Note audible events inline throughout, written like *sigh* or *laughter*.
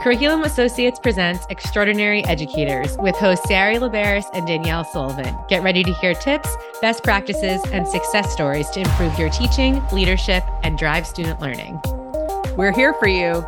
Curriculum Associates presents Extraordinary Educators with hosts Sari Laberis and Danielle Sullivan. Get ready to hear tips, best practices, and success stories to improve your teaching, leadership, and drive student learning. We're here for you.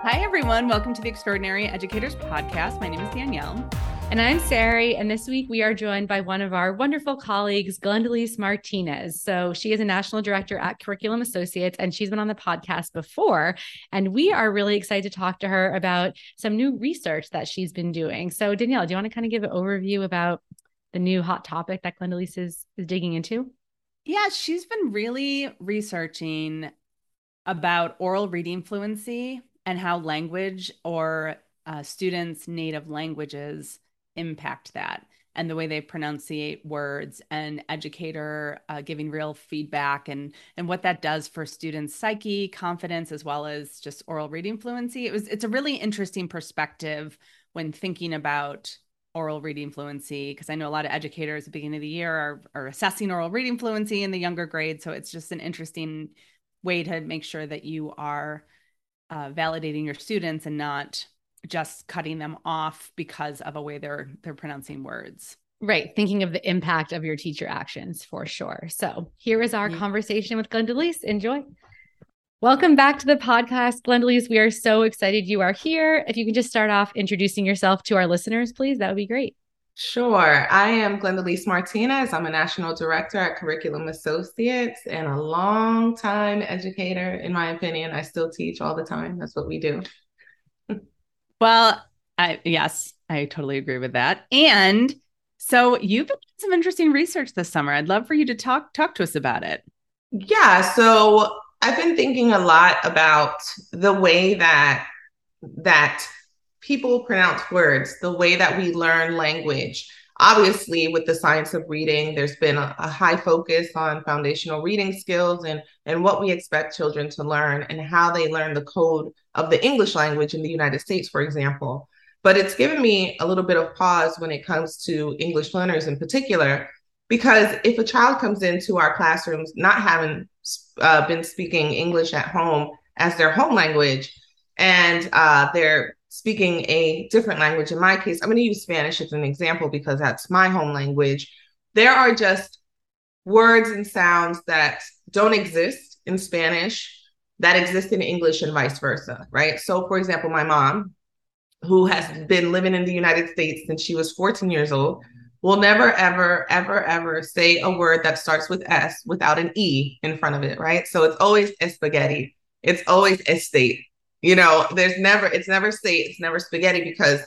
Hi, everyone. Welcome to the Extraordinary Educators Podcast. My name is Danielle. And I'm Sari, and this week we are joined by one of our wonderful colleagues, Glendalise Martinez. So she is a national director at Curriculum Associates, and she's been on the podcast before. And we are really excited to talk to her about some new research that she's been doing. So Danielle, do you want to kind of give an overview about the new hot topic that Glendalise is, is digging into? Yeah, she's been really researching about oral reading fluency and how language or uh, students' native languages impact that and the way they pronunciate words and educator uh, giving real feedback and and what that does for students psyche confidence as well as just oral reading fluency. It was it's a really interesting perspective when thinking about oral reading fluency because i know a lot of educators at the beginning of the year are, are assessing oral reading fluency in the younger grades. So it's just an interesting way to make sure that you are uh, validating your students and not just cutting them off because of a way they're they're pronouncing words. Right. Thinking of the impact of your teacher actions for sure. So here is our yeah. conversation with Glendalise. Enjoy. Welcome back to the podcast, Glendalise. We are so excited you are here. If you can just start off introducing yourself to our listeners, please, that would be great. Sure. I am Glendalise Martinez. I'm a national director at Curriculum Associates and a long time educator, in my opinion. I still teach all the time. That's what we do. Well, I yes, I totally agree with that. And so you've been doing some interesting research this summer. I'd love for you to talk talk to us about it. Yeah, so I've been thinking a lot about the way that that people pronounce words, the way that we learn language. Obviously, with the science of reading, there's been a, a, high focus on foundational reading skills and, and what we expect children to learn and how they learn the code of the English language in the United States, for example. But it's given me a little bit of pause when it comes to English learners in particular, because if a child comes into our classrooms not having uh, been speaking English at home as their home language, and uh, they're speaking a different language, in my case, I'm going to use Spanish as an example because that's my home language. There are just words and sounds that don't exist in Spanish that exist in English and vice versa, right? So, for example, my mom, who has been living in the United States since she was 14 years old, will never, ever, ever, ever say a word that starts with S without an E in front of it, right? So it's always spaghetti. It's always estate. You know, there's never, it's never say it's never spaghetti because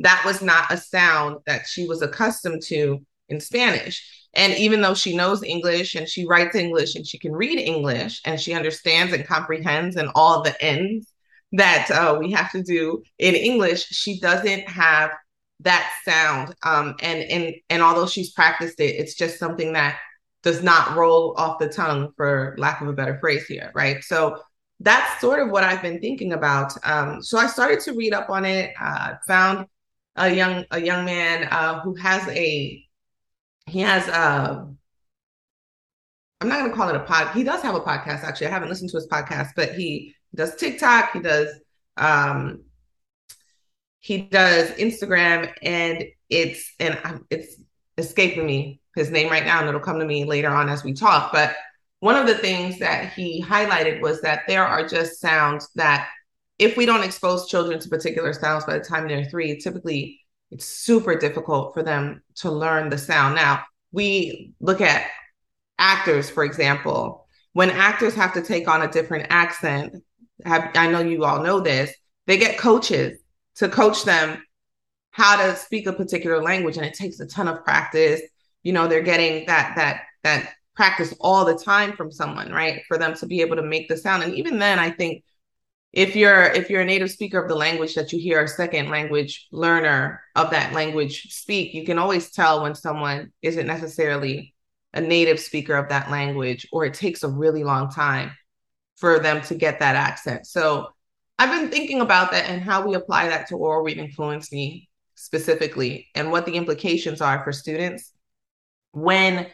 that was not a sound that she was accustomed to in Spanish. And even though she knows English and she writes English and she can read English and she understands and comprehends and all the ends that uh, we have to do in English, she doesn't have that sound. Um, and and and although she's practiced it, it's just something that does not roll off the tongue, for lack of a better phrase here, right? So that's sort of what I've been thinking about. Um, so I started to read up on it. Uh, found a young a young man uh, who has a he has uh I'm not gonna call it a pod. He does have a podcast actually. I haven't listened to his podcast, but he does TikTok, he does um he does Instagram and it's and it's escaping me his name right now and it'll come to me later on as we talk but one of the things that he highlighted was that there are just sounds that if we don't expose children to particular sounds by the time they're 3 typically it's super difficult for them to learn the sound. Now, we look at actors, for example, when actors have to take on a different accent, have, I know you all know this, they get coaches to coach them how to speak a particular language and it takes a ton of practice. You know, they're getting that that that practice all the time from someone, right? For them to be able to make the sound. And even then, I think if you're if you're a native speaker of the language that you hear a second language learner of that language speak you can always tell when someone isn't necessarily a native speaker of that language or it takes a really long time for them to get that accent so i've been thinking about that and how we apply that to oral reading fluency specifically and what the implications are for students when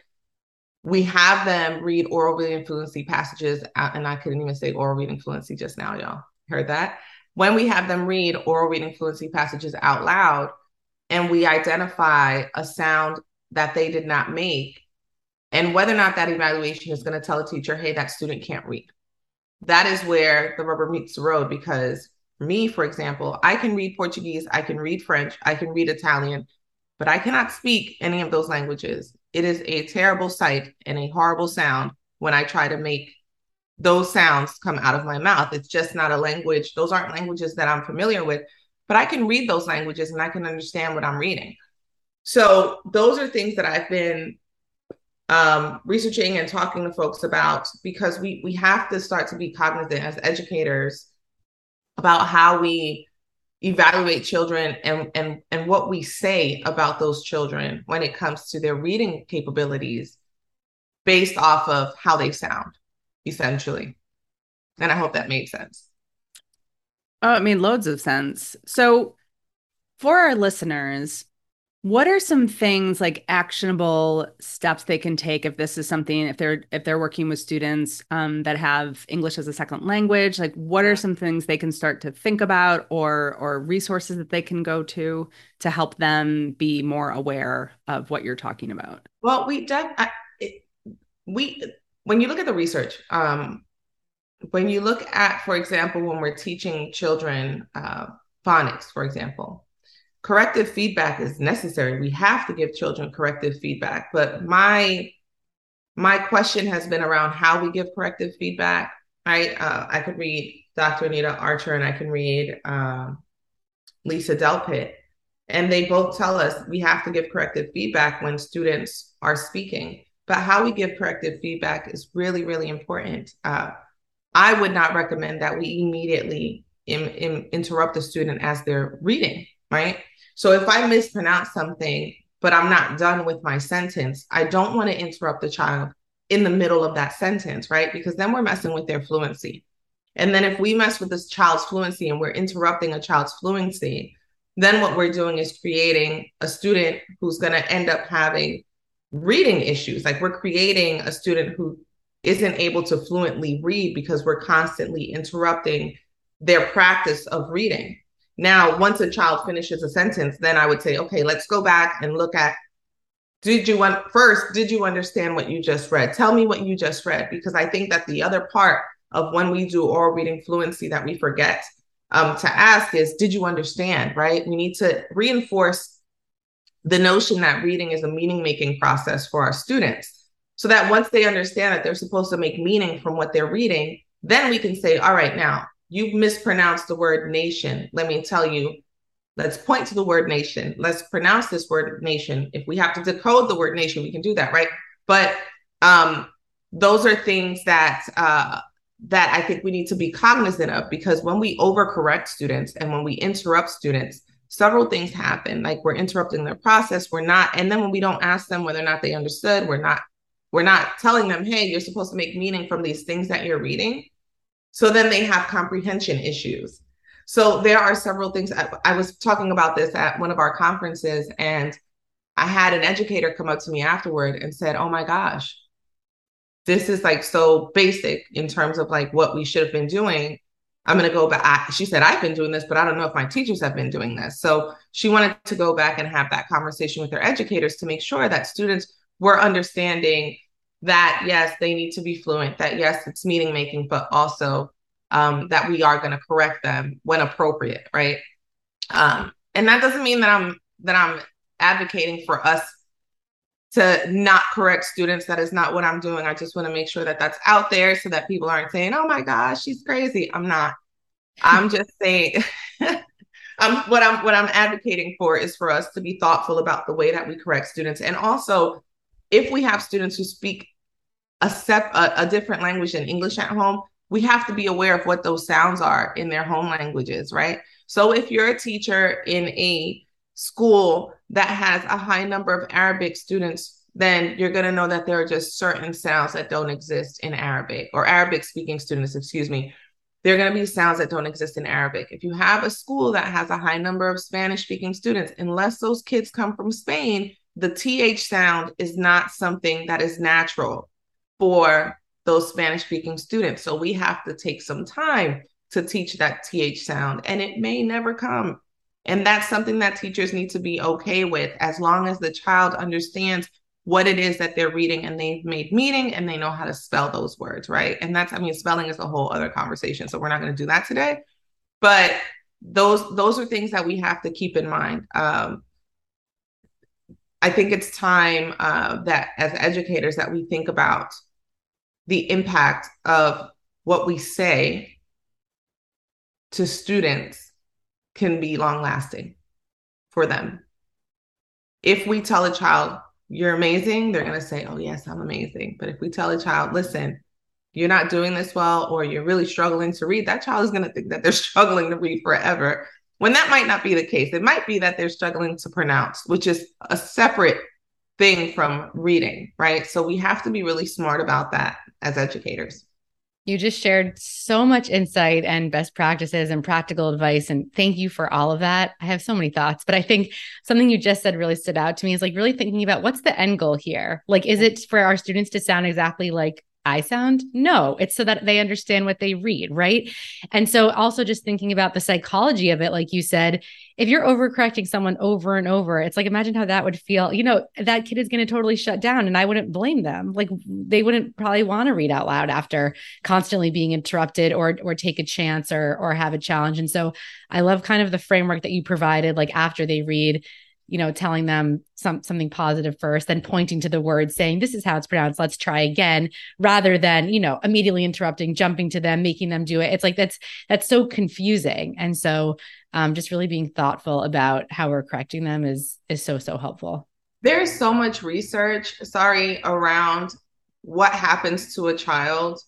we have them read oral reading fluency passages, uh, and I couldn't even say oral reading fluency just now, y'all heard that. when we have them read oral reading fluency passages out loud and we identify a sound that they did not make and whether or not that evaluation is going to tell a teacher, hey, that student can't read. That is where the rubber meets the road because me, for example, I can read Portuguese, I can read French, I can read Italian, but I cannot speak any of those languages. It is a terrible sight and a horrible sound when I try to make those sounds come out of my mouth. It's just not a language. Those aren't languages that I'm familiar with, but I can read those languages and I can understand what I'm reading. So those are things that I've been um, researching and talking to folks about because we we have to start to be cognizant as educators about how we evaluate children and and and what we say about those children when it comes to their reading capabilities based off of how they sound essentially. And i hope that made sense. Oh it made loads of sense. So for our listeners what are some things like actionable steps they can take if this is something if they're if they're working with students um, that have English as a second language? Like, what are some things they can start to think about, or or resources that they can go to to help them be more aware of what you're talking about? Well, we def- I, it, we when you look at the research, um, when you look at, for example, when we're teaching children uh, phonics, for example corrective feedback is necessary. We have to give children corrective feedback. But my my question has been around how we give corrective feedback. Right? Uh, I could read Dr. Anita Archer and I can read um, Lisa Delpit, and they both tell us we have to give corrective feedback when students are speaking. But how we give corrective feedback is really, really important. Uh, I would not recommend that we immediately in, in, interrupt the student as they're reading, right? So if I mispronounce something, but I'm not done with my sentence, I don't want to interrupt the child in the middle of that sentence, right? Because then we're messing with their fluency. And then if we mess with this child's fluency and we're interrupting a child's fluency, then what we're doing is creating a student who's going to end up having reading issues. Like we're creating a student who isn't able to fluently read because we're constantly interrupting their practice of reading. Now, once a child finishes a sentence, then I would say, okay, let's go back and look at did you want first, did you understand what you just read? Tell me what you just read, because I think that the other part of when we do oral reading fluency that we forget um, to ask is, did you understand? Right? We need to reinforce the notion that reading is a meaning making process for our students so that once they understand that they're supposed to make meaning from what they're reading, then we can say, all right, now you've mispronounced the word nation. Let me tell you, let's point to the word nation. Let's pronounce this word nation. If we have to decode the word nation, we can do that, right? But um, those are things that uh, that I think we need to be cognizant of because when we overcorrect students and when we interrupt students, several things happen. Like we're interrupting their process. We're not, and then when we don't ask them whether or not they understood, we're not we're not telling them, hey, you're supposed to make meaning from these things that you're reading. So then they have comprehension issues. So there are several things. I, I was talking about this at one of our conferences, and I had an educator come up to me afterward and said, Oh my gosh, this is like so basic in terms of like what we should have been doing. I'm going to go back. She said, I've been doing this, but I don't know if my teachers have been doing this. So she wanted to go back and have that conversation with their educators to make sure that students were understanding that yes, they need to be fluent, that yes, it's meaning making, but also um, that we are going to correct them when appropriate, right? Um, and that doesn't mean that I'm that I'm advocating for us to not correct students. That is not what I'm doing. I just want to make sure that that's out there so that people aren't saying, "Oh my gosh, she's crazy." I'm not. I'm *laughs* just saying. I'm, *laughs* what I'm what I'm advocating for is for us to be thoughtful about the way that we correct students, and also if we have students who speak a, sep- a, a different language than English at home, we have to be aware of what those sounds are in their home languages, right? So if you're a teacher in a school that has a high number of Arabic students, then you're going to know that there are just certain sounds that don't exist in Arabic or Arabic speaking students, excuse me. There are going to be sounds that don't exist in Arabic. If you have a school that has a high number of Spanish speaking students, unless those kids come from Spain, the TH sound is not something that is natural for those Spanish speaking students. So we have to take some time to teach that TH sound, and it may never come. And that's something that teachers need to be okay with as long as the child understands what it is that they're reading and they've made meaning and they know how to spell those words, right? And that's, I mean, spelling is a whole other conversation. So we're not going to do that today. But those those are things that we have to keep in mind. Um, I think it's time uh, that as educators that we think about the impact of what we say to students can be long lasting for them. If we tell a child, you're amazing, they're going to say, oh, yes, I'm amazing. But if we tell a child, listen, you're not doing this well, or you're really struggling to read, that child is going to think that they're *laughs* struggling to read forever. When that might not be the case, it might be that they're struggling to pronounce, which is a separate thing from reading, right? So we have to be really smart about that as educators. You just shared so much insight and best practices and practical advice. And thank you for all of that. I have so many thoughts, but I think something you just said really stood out to me is like really thinking about what's the end goal here? Like, is it for our students to sound exactly like I sound? No, it's so that they understand what they read, right? And so also just thinking about the psychology of it, like you said, if you're overcorrecting someone over and over, it's like imagine how that would feel. You know, that kid is going to totally shut down and I wouldn't blame them. Like they wouldn't probably want to read out loud after constantly being interrupted or or take a chance or or have a challenge. And so I love kind of the framework that you provided like after they read you know, telling them some something positive first, then pointing to the word, saying this is how it's pronounced. Let's try again, rather than you know immediately interrupting, jumping to them, making them do it. It's like that's that's so confusing, and so um, just really being thoughtful about how we're correcting them is is so so helpful. There's so much research, sorry, around what happens to a child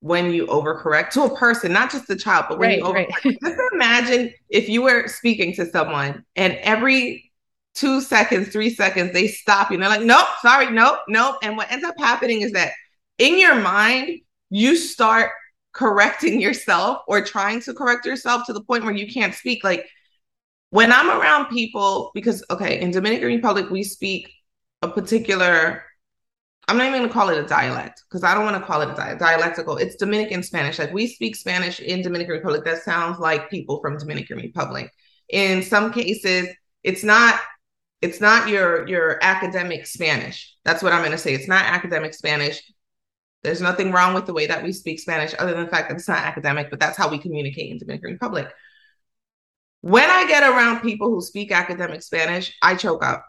when you overcorrect to a person, not just a child, but when right, you overcorrect. Right. Just imagine if you were speaking to someone and every two seconds, three seconds, they stop you. And they're like, nope, sorry, nope, nope. And what ends up happening is that in your mind, you start correcting yourself or trying to correct yourself to the point where you can't speak. Like when I'm around people, because, okay, in Dominican Republic, we speak a particular, I'm not even to call it a dialect because I don't want to call it a di- dialectical. It's Dominican Spanish. Like we speak Spanish in Dominican Republic that sounds like people from Dominican Republic. In some cases, it's not it's not your your academic Spanish. That's what I'm going to say. It's not academic Spanish. There's nothing wrong with the way that we speak Spanish, other than the fact that it's not academic, but that's how we communicate in Dominican Republic. When I get around people who speak academic Spanish, I choke up.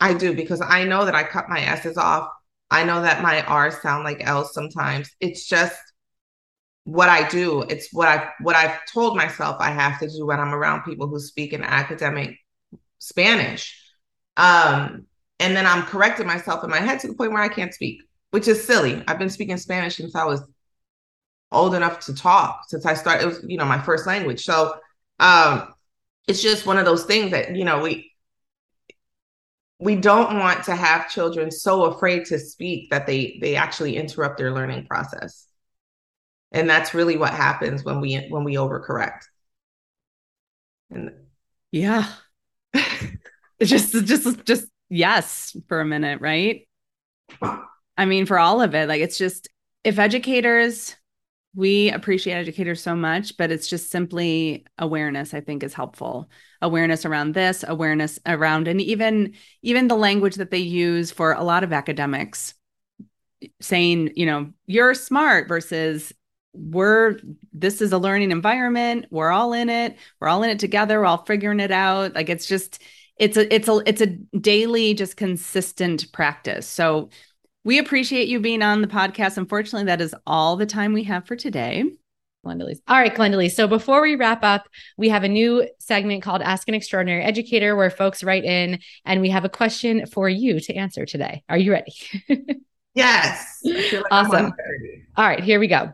I do because I know that I cut my S's off. I know that my R's sound like L's sometimes. It's just what I do. It's what I what I've told myself I have to do when I'm around people who speak in academic Spanish. Um, and then I'm correcting myself in my head to the point where I can't speak, which is silly. I've been speaking Spanish since I was old enough to talk, since I started, it was, you know, my first language. So um, it's just one of those things that, you know, we, we don't want to have children so afraid to speak that they they actually interrupt their learning process and that's really what happens when we when we overcorrect and yeah *laughs* *laughs* just just just yes for a minute right? I mean for all of it like it's just if educators we appreciate educators so much but it's just simply awareness i think is helpful. Awareness around this awareness around and even even the language that they use for a lot of academics saying you know you're smart versus we're this is a learning environment. We're all in it. We're all in it together. We're all figuring it out. Like it's just it's a it's a it's a daily just consistent practice so we appreciate you being on the podcast unfortunately that is all the time we have for today Glendalise. All right, Glendalise. So before we wrap up, we have a new segment called Ask an Extraordinary Educator where folks write in and we have a question for you to answer today. Are you ready? *laughs* yes. Like awesome. All right, here we go.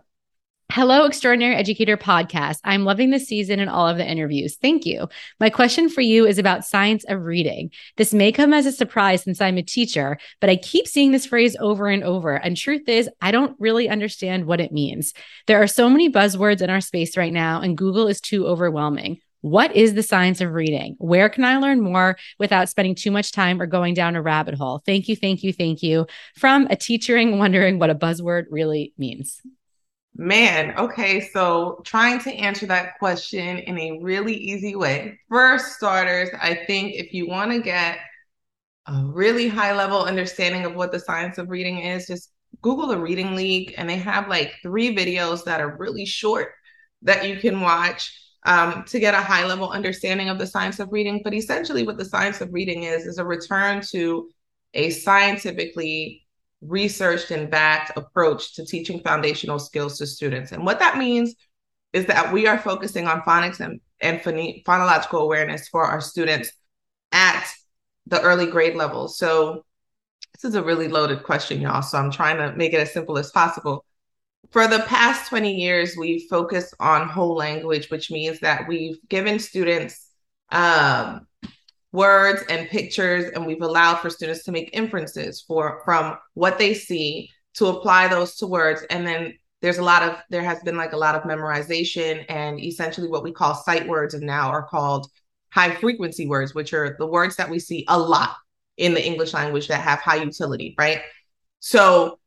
Hello, Extraordinary Educator Podcast. I'm loving this season and all of the interviews. Thank you. My question for you is about science of reading. This may come as a surprise since I'm a teacher, but I keep seeing this phrase over and over. And truth is, I don't really understand what it means. There are so many buzzwords in our space right now, and Google is too overwhelming. What is the science of reading? Where can I learn more without spending too much time or going down a rabbit hole? Thank you, thank you, thank you. From a teachering wondering what a buzzword really means. Man, okay, so trying to answer that question in a really easy way. First starters, I think if you want to get a really high level understanding of what the science of reading is, just Google the Reading League, and they have like three videos that are really short that you can watch um, to get a high level understanding of the science of reading. But essentially, what the science of reading is, is a return to a scientifically researched and backed approach to teaching foundational skills to students. And what that means is that we are focusing on phonics and, and phonological awareness for our students at the early grade level. So this is a really loaded question, y'all. So I'm trying to make it as simple as possible. For the past 20 years, we've focused on whole language, which means that we've given students um, words and pictures, and we've allowed for students to make inferences for from what they see to apply those to words. And then there's a lot of there has been like a lot of memorization and essentially what we call sight words and now are called high frequency words, which are the words that we see a lot in the English language that have high utility, right? So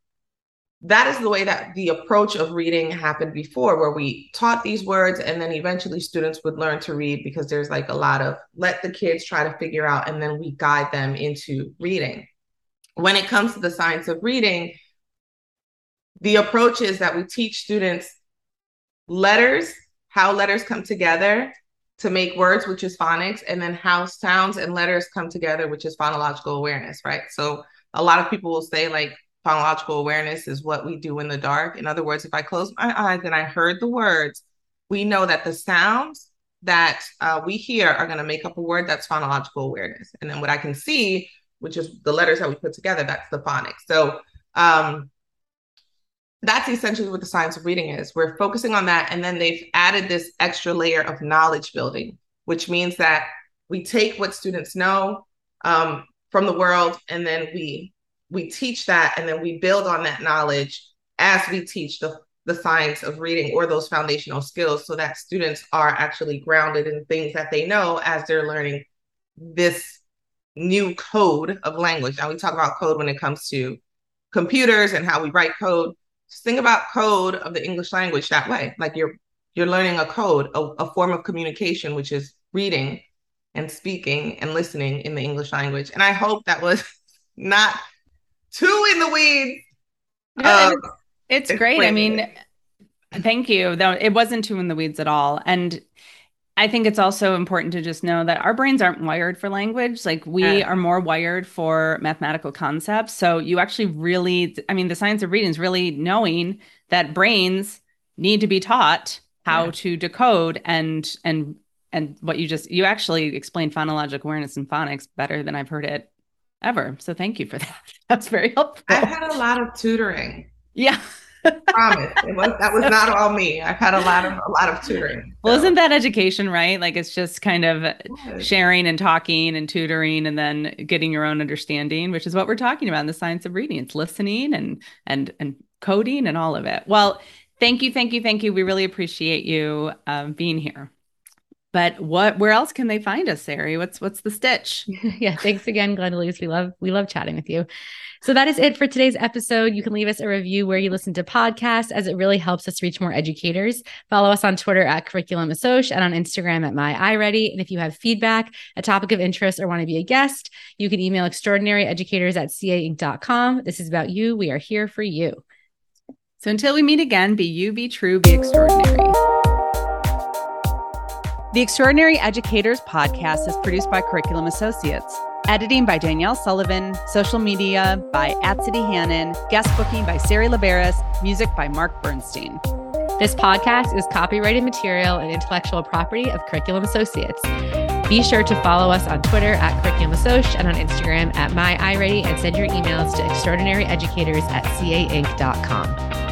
that is the way that the approach of reading happened before, where we taught these words and then eventually students would learn to read because there's like a lot of let the kids try to figure out and then we guide them into reading. When it comes to the science of reading, the approach is that we teach students letters, how letters come together to make words, which is phonics, and then how sounds and letters come together, which is phonological awareness, right? So a lot of people will say, like, phonological awareness is what we do in the dark. In other words, if I close my eyes and I heard the words, we know that the sounds that uh, we hear are going to make up a word that's phonological awareness. And then what I can see, which is the letters that we put together, that's the phonics. So um, that's essentially what the science of reading is. We're focusing on that. And then they've added this extra layer of knowledge building, which means that we take what students know um, from the world and then we we teach that and then we build on that knowledge as we teach the the science of reading or those foundational skills so that students are actually grounded in things that they know as they're learning this new code of language. Now we talk about code when it comes to computers and how we write code. Just think about code of the English language that way. Like you're you're learning a code, a, a form of communication, which is reading and speaking and listening in the English language. And I hope that was *laughs* not too in the weeds. um, it's, it's great. I mean, thank you. Though it wasn't too in the weeds at all. And I think it's also important to just know that our brains aren't wired for language. Like we yeah. are more wired for mathematical concepts. So you actually really, I mean, the science of reading is really knowing that brains need to be taught how yeah. to decode and and and what you just you actually explained phonologic awareness and phonics better than I've heard it ever. So thank you for that. *laughs* That's very helpful. I've had a lot of tutoring. Yeah. promise it was that was not all me i've had a lot of a lot of tutoring so. well isn't that education right like it's just kind of sharing and talking and tutoring and then getting your own understanding which is what we're talking about in the science of reading it's listening and and and coding and all of it well thank you thank you thank you we really appreciate you um, being here but what where else can they find us, Sari? What's what's the stitch? *laughs* yeah, thanks again, Glendalise. We love we love chatting with you. So that is it for today's episode. You can leave us a review where you listen to podcasts as it really helps us reach more educators. Follow us on Twitter at Curriculum Assoc and on Instagram at My iReady. And if you have feedback, a topic of interest, or want to be a guest, you can email extraordinaryeducators at cainc.com. This is about you. We are here for you. So until we meet again, be you, be true, be extraordinary. The Extraordinary Educators podcast is produced by Curriculum Associates. Editing by Danielle Sullivan, social media by Atsity Hannon, guest booking by Sari Laberis, music by Mark Bernstein. This podcast is copyrighted material and intellectual property of Curriculum Associates. Be sure to follow us on Twitter at Curriculum Assoc and on Instagram at My iReady and send your emails to extraordinaryeducators at cainc.com.